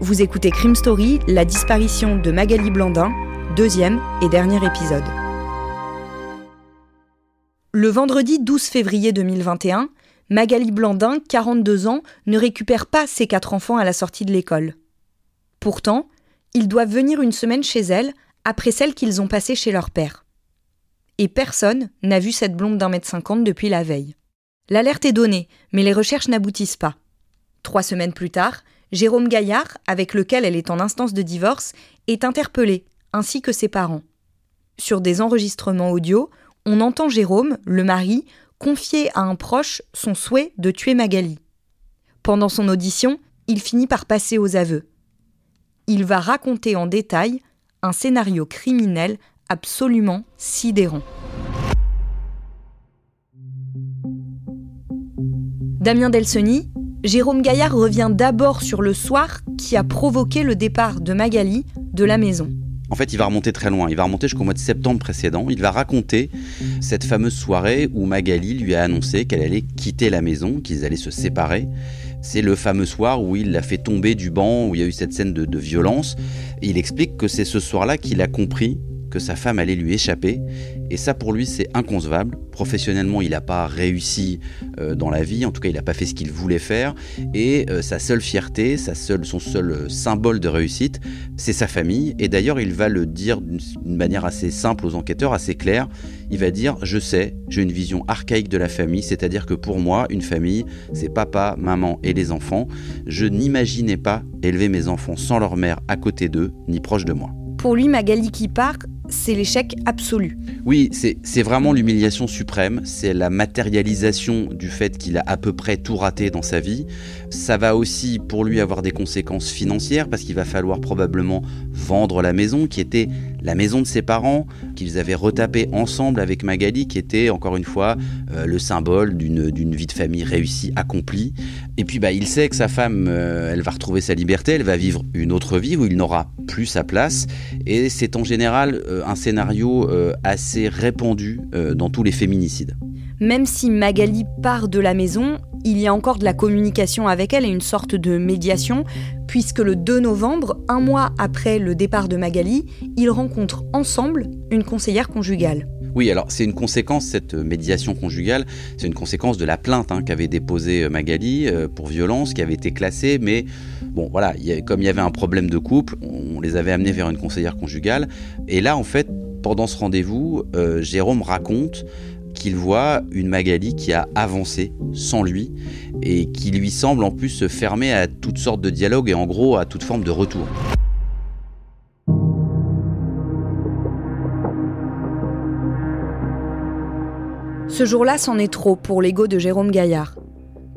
Vous écoutez Crime Story, la disparition de Magali Blandin, deuxième et dernier épisode. Le vendredi 12 février 2021, Magali Blandin, 42 ans, ne récupère pas ses quatre enfants à la sortie de l'école. Pourtant, ils doivent venir une semaine chez elle après celle qu'ils ont passée chez leur père. Et personne n'a vu cette blonde d'un mètre cinquante depuis la veille. L'alerte est donnée, mais les recherches n'aboutissent pas. Trois semaines plus tard, Jérôme Gaillard, avec lequel elle est en instance de divorce, est interpellé, ainsi que ses parents. Sur des enregistrements audio, on entend Jérôme, le mari, confier à un proche son souhait de tuer Magali. Pendant son audition, il finit par passer aux aveux. Il va raconter en détail un scénario criminel absolument sidérant. Damien Delseny, Jérôme Gaillard revient d'abord sur le soir qui a provoqué le départ de Magali de la maison. En fait, il va remonter très loin. Il va remonter jusqu'au mois de septembre précédent. Il va raconter cette fameuse soirée où Magali lui a annoncé qu'elle allait quitter la maison, qu'ils allaient se séparer. C'est le fameux soir où il l'a fait tomber du banc, où il y a eu cette scène de, violence. Il explique que c'est ce soir-là qu'il a compris que sa femme allait lui échapper. Et ça, pour lui, c'est inconcevable. Professionnellement, il n'a pas réussi euh, dans la vie. En tout cas, il n'a pas fait ce qu'il voulait faire. Et euh, sa seule fierté, sa seule, son seul euh, symbole de réussite, c'est sa famille. Et d'ailleurs, il va le dire d'une manière assez simple aux enquêteurs, assez claire. Il va dire Je sais, j'ai une vision archaïque de la famille. C'est-à-dire que pour moi, une famille, c'est papa, maman et les enfants. Je n'imaginais pas élever mes enfants sans leur mère à côté d'eux, ni proche de moi. Pour lui, Magali qui part, c'est l'échec absolu. Oui, c'est vraiment l'humiliation suprême, c'est la matérialisation du fait qu'il a à peu près tout raté dans sa vie. Ça va aussi pour lui avoir des conséquences financières parce qu'il va falloir probablement vendre la maison qui était la maison de ses parents, qu'ils avaient retapé ensemble avec Magali, qui était encore une fois euh, le symbole d'une vie de famille réussie, accomplie. Et puis bah, il sait que sa femme, euh, elle va retrouver sa liberté, elle va vivre une autre vie où il n'aura plus sa place. Et c'est en général euh, un scénario assez répandu dans tous les féminicides. Même si Magali part de la maison, il y a encore de la communication avec elle et une sorte de médiation, puisque le 2 novembre, un mois après le départ de Magali, ils rencontrent ensemble une conseillère conjugale. Oui, alors c'est une conséquence, cette médiation conjugale, c'est une conséquence de la plainte hein, qu'avait déposée euh, Magali euh, pour violence, qui avait été classée, mais bon voilà, comme il y avait un problème de couple, on les avait amenés vers une conseillère conjugale. Et là, en fait, pendant ce rendez-vous, euh, Jérôme raconte qu'il voit une Magali qui a avancé sans lui et qui lui semble en plus se fermer à toutes sortes de dialogues et en gros à toute forme de retour. Ce jour-là, c'en est trop pour l'ego de Jérôme Gaillard.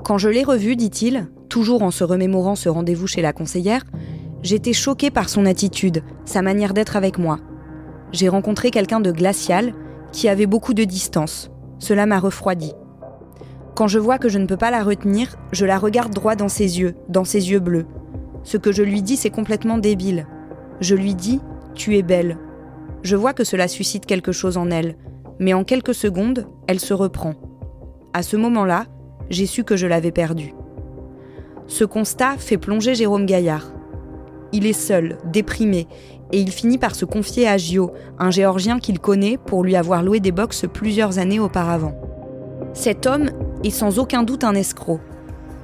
Quand je l'ai revu, dit-il, toujours en se remémorant ce rendez-vous chez la conseillère, j'étais choqué par son attitude, sa manière d'être avec moi. J'ai rencontré quelqu'un de glacial, qui avait beaucoup de distance. Cela m'a refroidi. Quand je vois que je ne peux pas la retenir, je la regarde droit dans ses yeux, dans ses yeux bleus. Ce que je lui dis, c'est complètement débile. Je lui dis Tu es belle. Je vois que cela suscite quelque chose en elle, mais en quelques secondes, elle se reprend. À ce moment-là, j'ai su que je l'avais perdue. Ce constat fait plonger Jérôme Gaillard. Il est seul, déprimé, et il finit par se confier à Gio, un Géorgien qu'il connaît pour lui avoir loué des box plusieurs années auparavant. Cet homme est sans aucun doute un escroc,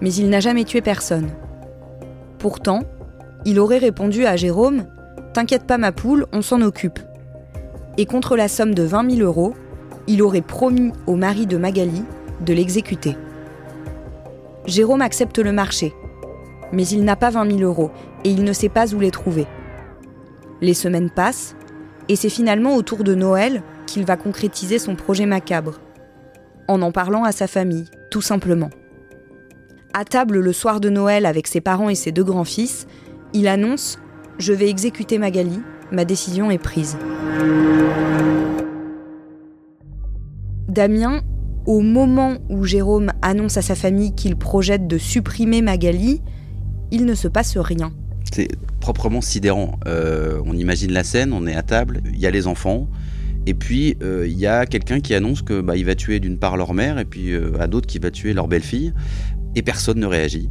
mais il n'a jamais tué personne. Pourtant, il aurait répondu à Jérôme T'inquiète pas ma poule, on s'en occupe. Et contre la somme de 20 000 euros, il aurait promis au mari de Magali de l'exécuter. Jérôme accepte le marché, mais il n'a pas 20 000 euros et il ne sait pas où les trouver. Les semaines passent, et c'est finalement autour de Noël qu'il va concrétiser son projet macabre, en en parlant à sa famille, tout simplement. À table le soir de Noël avec ses parents et ses deux grands-fils, il annonce ⁇ Je vais exécuter Magali, ma décision est prise ⁇ Damien, au moment où Jérôme annonce à sa famille qu'il projette de supprimer Magali, il ne se passe rien. C'est proprement sidérant. Euh, on imagine la scène, on est à table, il y a les enfants, et puis euh, il y a quelqu'un qui annonce que bah, il va tuer d'une part leur mère, et puis euh, à d'autres qui va tuer leur belle-fille, et personne ne réagit.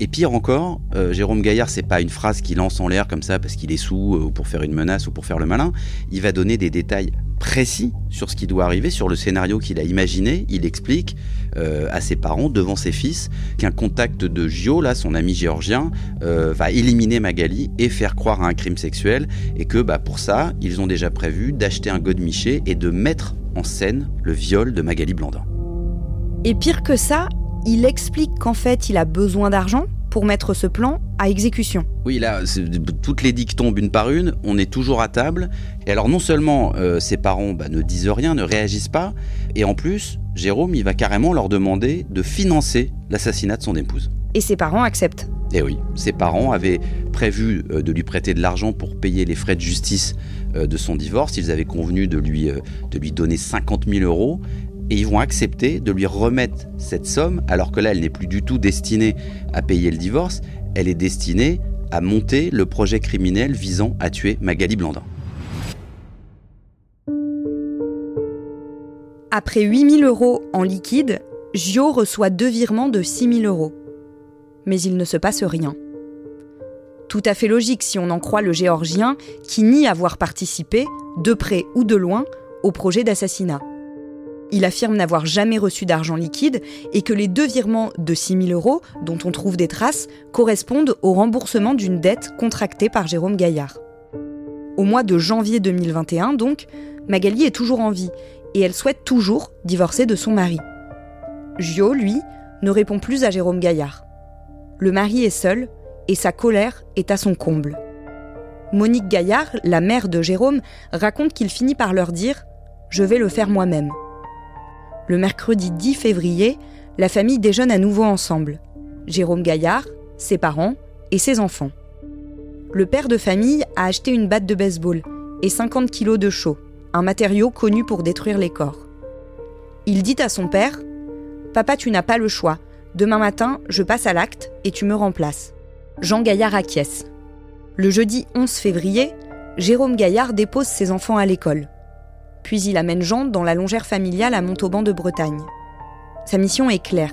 Et pire encore, euh, Jérôme Gaillard, c'est pas une phrase qu'il lance en l'air comme ça parce qu'il est sous euh, ou pour faire une menace ou pour faire le malin. Il va donner des détails précis sur ce qui doit arriver, sur le scénario qu'il a imaginé. Il explique euh, à ses parents, devant ses fils, qu'un contact de Gio, là, son ami géorgien, va éliminer Magali et faire croire à un crime sexuel. Et que bah, pour ça, ils ont déjà prévu d'acheter un godemiché et de mettre en scène le viol de Magali Blandin. Et pire que ça, il explique qu'en fait, il a besoin d'argent pour mettre ce plan à exécution. Oui, là, toutes les dictes tombent une par une, on est toujours à table. Et alors, non seulement euh, ses parents bah, ne disent rien, ne réagissent pas, et en plus, Jérôme, il va carrément leur demander de financer l'assassinat de son épouse. Et ses parents acceptent. Eh oui, ses parents avaient prévu euh, de lui prêter de l'argent pour payer les frais de justice euh, de son divorce. Ils avaient convenu de lui, de lui donner 50 000 euros et ils vont accepter de lui remettre cette somme, alors que là, elle n'est plus du tout destinée à payer le divorce, elle est destinée à monter le projet criminel visant à tuer Magali Blandin. Après 8000 euros en liquide, Gio reçoit deux virements de 6000 euros. Mais il ne se passe rien. Tout à fait logique si on en croit le géorgien qui nie avoir participé, de près ou de loin, au projet d'assassinat. Il affirme n'avoir jamais reçu d'argent liquide et que les deux virements de 6 000 euros, dont on trouve des traces, correspondent au remboursement d'une dette contractée par Jérôme Gaillard. Au mois de janvier 2021, donc, Magali est toujours en vie et elle souhaite toujours divorcer de son mari. Gio, lui, ne répond plus à Jérôme Gaillard. Le mari est seul et sa colère est à son comble. Monique Gaillard, la mère de Jérôme, raconte qu'il finit par leur dire ⁇ Je vais le faire moi-même ⁇ le mercredi 10 février, la famille déjeune à nouveau ensemble. Jérôme Gaillard, ses parents et ses enfants. Le père de famille a acheté une batte de baseball et 50 kilos de chaux, un matériau connu pour détruire les corps. Il dit à son père Papa, tu n'as pas le choix. Demain matin, je passe à l'acte et tu me remplaces. Jean Gaillard acquiesce. Le jeudi 11 février, Jérôme Gaillard dépose ses enfants à l'école puis il amène Jean dans la longère familiale à Montauban de Bretagne. Sa mission est claire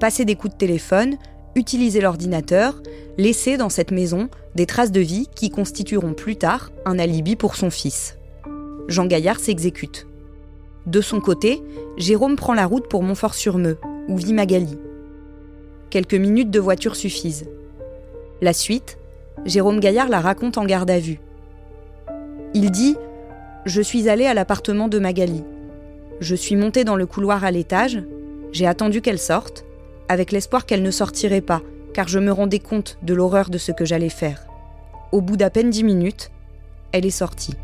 passer des coups de téléphone, utiliser l'ordinateur, laisser dans cette maison des traces de vie qui constitueront plus tard un alibi pour son fils. Jean Gaillard s'exécute. De son côté, Jérôme prend la route pour Montfort-sur-Meux, où vit Magali. Quelques minutes de voiture suffisent. La suite, Jérôme Gaillard la raconte en garde à vue. Il dit je suis allée à l'appartement de Magali. Je suis montée dans le couloir à l'étage, j'ai attendu qu'elle sorte, avec l'espoir qu'elle ne sortirait pas, car je me rendais compte de l'horreur de ce que j'allais faire. Au bout d'à peine dix minutes, elle est sortie.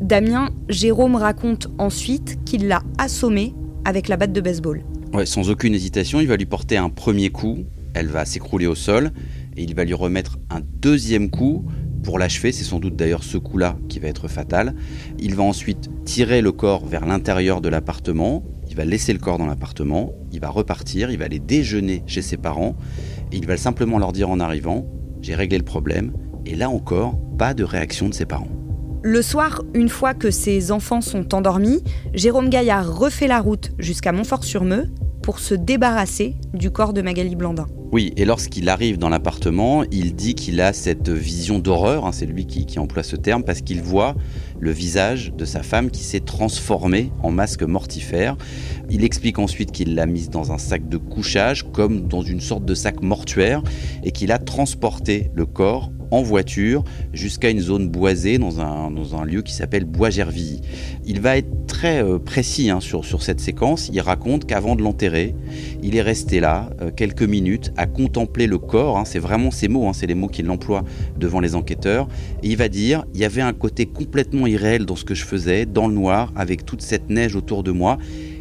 Damien, Jérôme raconte ensuite qu'il l'a assommée avec la batte de baseball. Ouais, sans aucune hésitation, il va lui porter un premier coup, elle va s'écrouler au sol, et il va lui remettre un deuxième coup pour l'achever. C'est sans doute d'ailleurs ce coup-là qui va être fatal. Il va ensuite tirer le corps vers l'intérieur de l'appartement. Il va laisser le corps dans l'appartement. Il va repartir. Il va aller déjeuner chez ses parents. Et il va simplement leur dire en arrivant J'ai réglé le problème. Et là encore, pas de réaction de ses parents. Le soir, une fois que ses enfants sont endormis, Jérôme Gaillard refait la route jusqu'à Montfort-sur-Meux pour se débarrasser du corps de Magali Blandin. Oui, et lorsqu'il arrive dans l'appartement, il dit qu'il a cette vision d'horreur, hein, c'est lui qui, emploie ce terme, parce qu'il voit le visage de sa femme qui s'est transformé en masque mortifère. Il explique ensuite qu'il l'a mise dans un sac de couchage, comme dans une sorte de sac mortuaire, et qu'il a transporté le corps en voiture jusqu'à une zone boisée dans un, lieu qui s'appelle Bois-Gervilly. Il va être très euh, précis hein, sur, cette séquence. Il raconte qu'avant de l'enterrer, il est resté là euh, quelques minutes à contempler le corps. Hein. c'est vraiment ces mots, hein, c'est les mots qu'il emploie devant les enquêteurs. Et il va dire il y avait un côté complètement irréel dans ce que je faisais, dans le noir, avec toute cette neige autour de moi.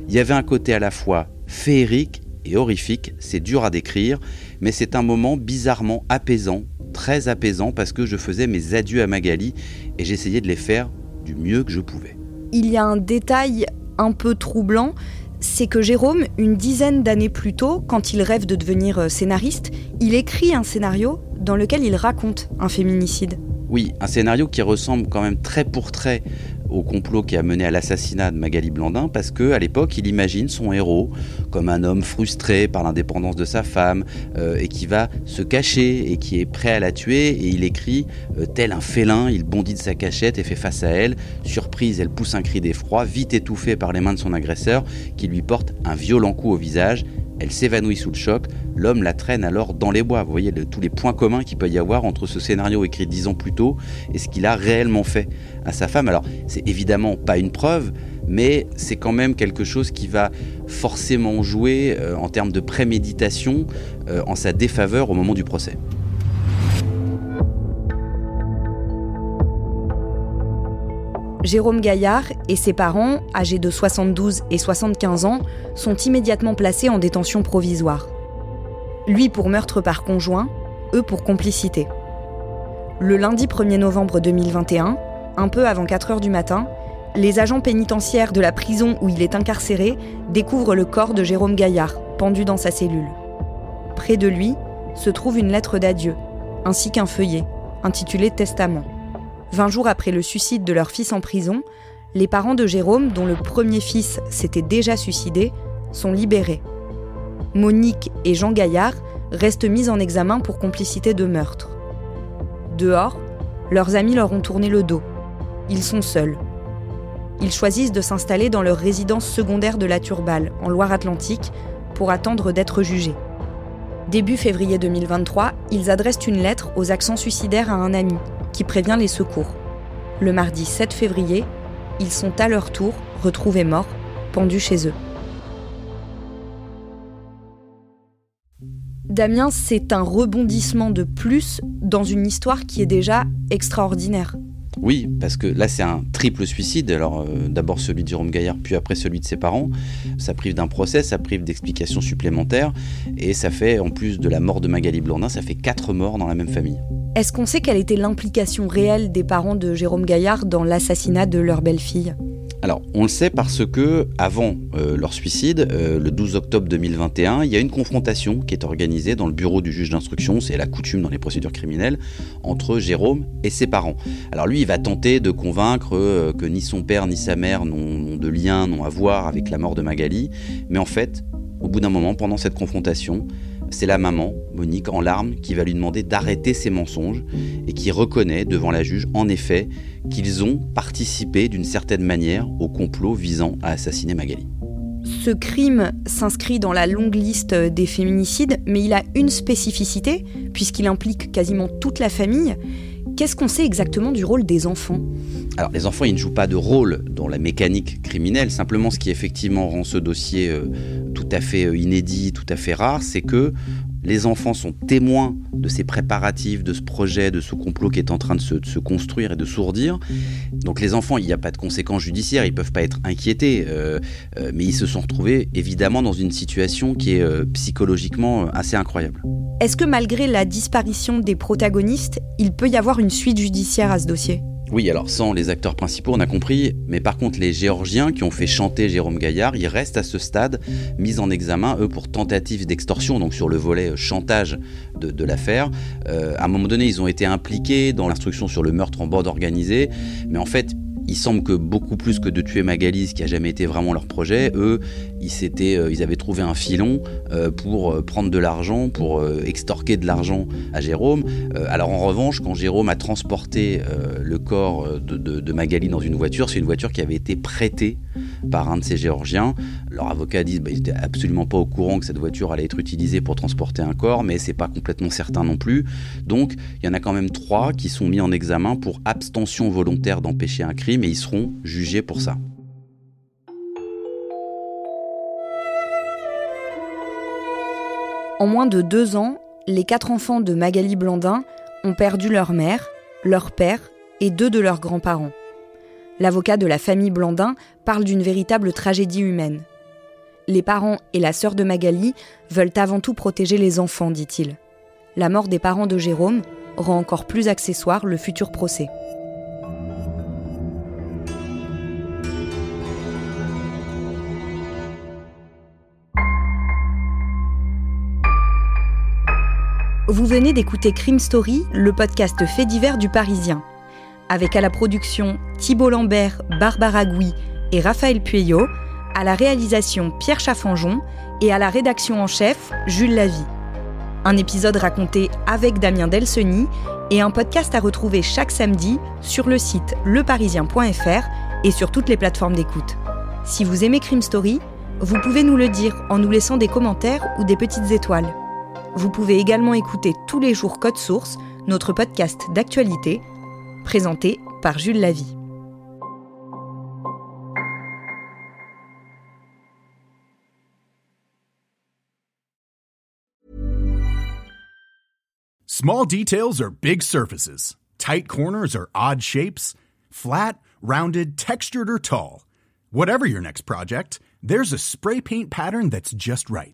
Il y avait un côté à la fois féerique et horrifique, c'est dur à décrire, mais c'est un moment bizarrement apaisant, très apaisant, parce que je faisais mes adieux à Magali et j'essayais de les faire du mieux que je pouvais. Il y a un détail un peu troublant, c'est que Jérôme, une dizaine d'années plus tôt, quand il rêve de devenir euh, scénariste, il écrit un scénario dans lequel il raconte un féminicide. Oui, un scénario qui ressemble quand même très pour trait au complot qui a mené à l'assassinat de Magali Blandin parce que à l'époque il imagine son héros comme un homme frustré par l'indépendance de sa femme euh, et qui va se cacher et qui est prêt à la tuer. Et il écrit euh, tel un félin il bondit de sa cachette et fait face à elle. Surprise elle pousse un cri d'effroi vite étouffée par les mains de son agresseur qui lui porte un violent coup au visage elle s'évanouit sous le choc. L'homme la traîne alors dans les bois. Vous voyez tous les points communs qu'il peut y avoir entre ce scénario écrit dix ans plus tôt et ce qu'il a réellement fait à sa femme. Alors, c'est évidemment pas une preuve, mais c'est quand même quelque chose qui va forcément jouer euh, en termes de préméditation euh, en sa défaveur au moment du procès. Jérôme Gaillard et ses parents, âgés de 72 et 75 ans, sont immédiatement placés en détention provisoire. Lui pour meurtre par conjoint, eux pour complicité. Le lundi 1er novembre 2021, un peu avant 4 heures du matin, les agents pénitentiaires de la prison où il est incarcéré découvrent le corps de Jérôme Gaillard, pendu dans sa cellule. Près de lui se trouve une lettre d'adieu, ainsi qu'un feuillet, intitulé Testament. Vingt jours après le suicide de leur fils en prison, les parents de Jérôme, dont le premier fils s'était déjà suicidé, sont libérés. Monique et Jean Gaillard restent mis en examen pour complicité de meurtre. Dehors, leurs amis leur ont tourné le dos. Ils sont seuls. Ils choisissent de s'installer dans leur résidence secondaire de la Turballe, en Loire-Atlantique, pour attendre d'être jugés. Début février 2023, ils adressent une lettre aux accents suicidaires à un ami, qui prévient les secours. Le mardi 7 février, ils sont à leur tour retrouvés morts, pendus chez eux. Damien, c'est un rebondissement de plus dans une histoire qui est déjà extraordinaire. Oui, parce que là, c'est un triple suicide. Alors, euh, d'abord celui de Jérôme Gaillard, puis après celui de ses parents. Ça prive d'un procès, ça prive d'explications supplémentaires. Et ça fait, en plus de la mort de Magali Blandin, ça fait quatre morts dans la même famille. Est-ce qu'on sait quelle était l'implication réelle des parents de Jérôme Gaillard dans l'assassinat de leur belle-fille? Alors, on le sait parce que avant euh, leur suicide, euh, le 12 octobre 2021, il y a une confrontation qui est organisée dans le bureau du juge d'instruction, c'est la coutume dans les procédures criminelles, entre Jérôme et ses parents. Alors lui, il va tenter de convaincre euh, que ni son père ni sa mère n'ont de lien, n'ont à voir avec la mort de Magali, mais en fait, au bout d'un moment, pendant cette confrontation, c'est la maman, Monique, en larmes, qui va lui demander d'arrêter ses mensonges et qui reconnaît devant la juge, en effet, qu'ils ont participé d'une certaine manière au complot visant à assassiner Magali. Ce crime s'inscrit dans la longue liste des féminicides, mais il a une spécificité, puisqu'il implique quasiment toute la famille. Qu'est-ce qu'on sait exactement du rôle des enfants? Alors les enfants, ils ne jouent pas de rôle dans la mécanique criminelle. Simplement, ce qui effectivement rend ce dossier euh, tout à fait euh, inédit, tout à fait rare, c'est que les enfants sont témoins de ces préparatifs, de ce projet, de ce complot qui est en train de se, construire et de sourdir. Donc les enfants, il n'y a pas de conséquences judiciaires, ils ne peuvent pas être inquiétés, euh, mais ils se sont retrouvés évidemment dans une situation qui est psychologiquement assez incroyable. Est-ce que malgré la disparition des protagonistes, il peut y avoir une suite judiciaire à ce dossier? Oui, alors sans les acteurs principaux, on a compris, mais par contre les Géorgiens qui ont fait chanter Jérôme Gaillard, ils restent à ce stade mis en examen, eux, pour tentative d'extorsion, donc sur le volet euh, chantage de, l'affaire. Euh, à un moment donné, ils ont été impliqués dans l'instruction sur le meurtre en bande organisée, mais en fait, il semble que beaucoup plus que de tuer Magalise, qui a jamais été vraiment leur projet, eux, ils, euh, ils avaient trouvé un filon euh, pour euh, prendre de l'argent, pour extorquer de l'argent à Jérôme. alors en revanche, quand Jérôme a transporté le corps de, Magali dans une voiture, c'est une voiture qui avait été prêtée par un de ces Géorgiens. Leur avocat dit qu'ils n'étaient absolument pas au courant que cette voiture allait être utilisée pour transporter un corps, mais c'est pas complètement certain non plus. Donc il y en a quand même trois qui sont mis en examen pour abstention volontaire d'empêcher un crime mais ils seront jugés pour ça. En moins de deux ans, les quatre enfants de Magali Blandin ont perdu leur mère, leur père et deux de leurs grands-parents. L'avocat de la famille Blandin parle d'une véritable tragédie humaine. Les parents et la sœur de Magali veulent avant tout protéger les enfants, dit-il. La mort des parents de Jérôme rend encore plus accessoire le futur procès. Vous venez d'écouter Crime Story, le podcast fait divers du Parisien. Avec à la production Thibault Lambert, Barbara Gouy et Raphaël Pueyo, à la réalisation Pierre Chaffanjon et à la rédaction en chef Jules Lavie. Un épisode raconté avec Damien Delseny et un podcast à retrouver chaque samedi sur le site leparisien.fr et sur toutes les plateformes d'écoute. Si vous aimez Crime Story, vous pouvez nous le dire en nous laissant des commentaires ou des petites étoiles. Vous pouvez également écouter tous les jours Code Source, notre podcast d'actualité, présenté par Jules Lavie. Small details are big surfaces. Tight corners are odd shapes. Flat, rounded, textured, or tall. Whatever your next project, there's a spray paint pattern that's just right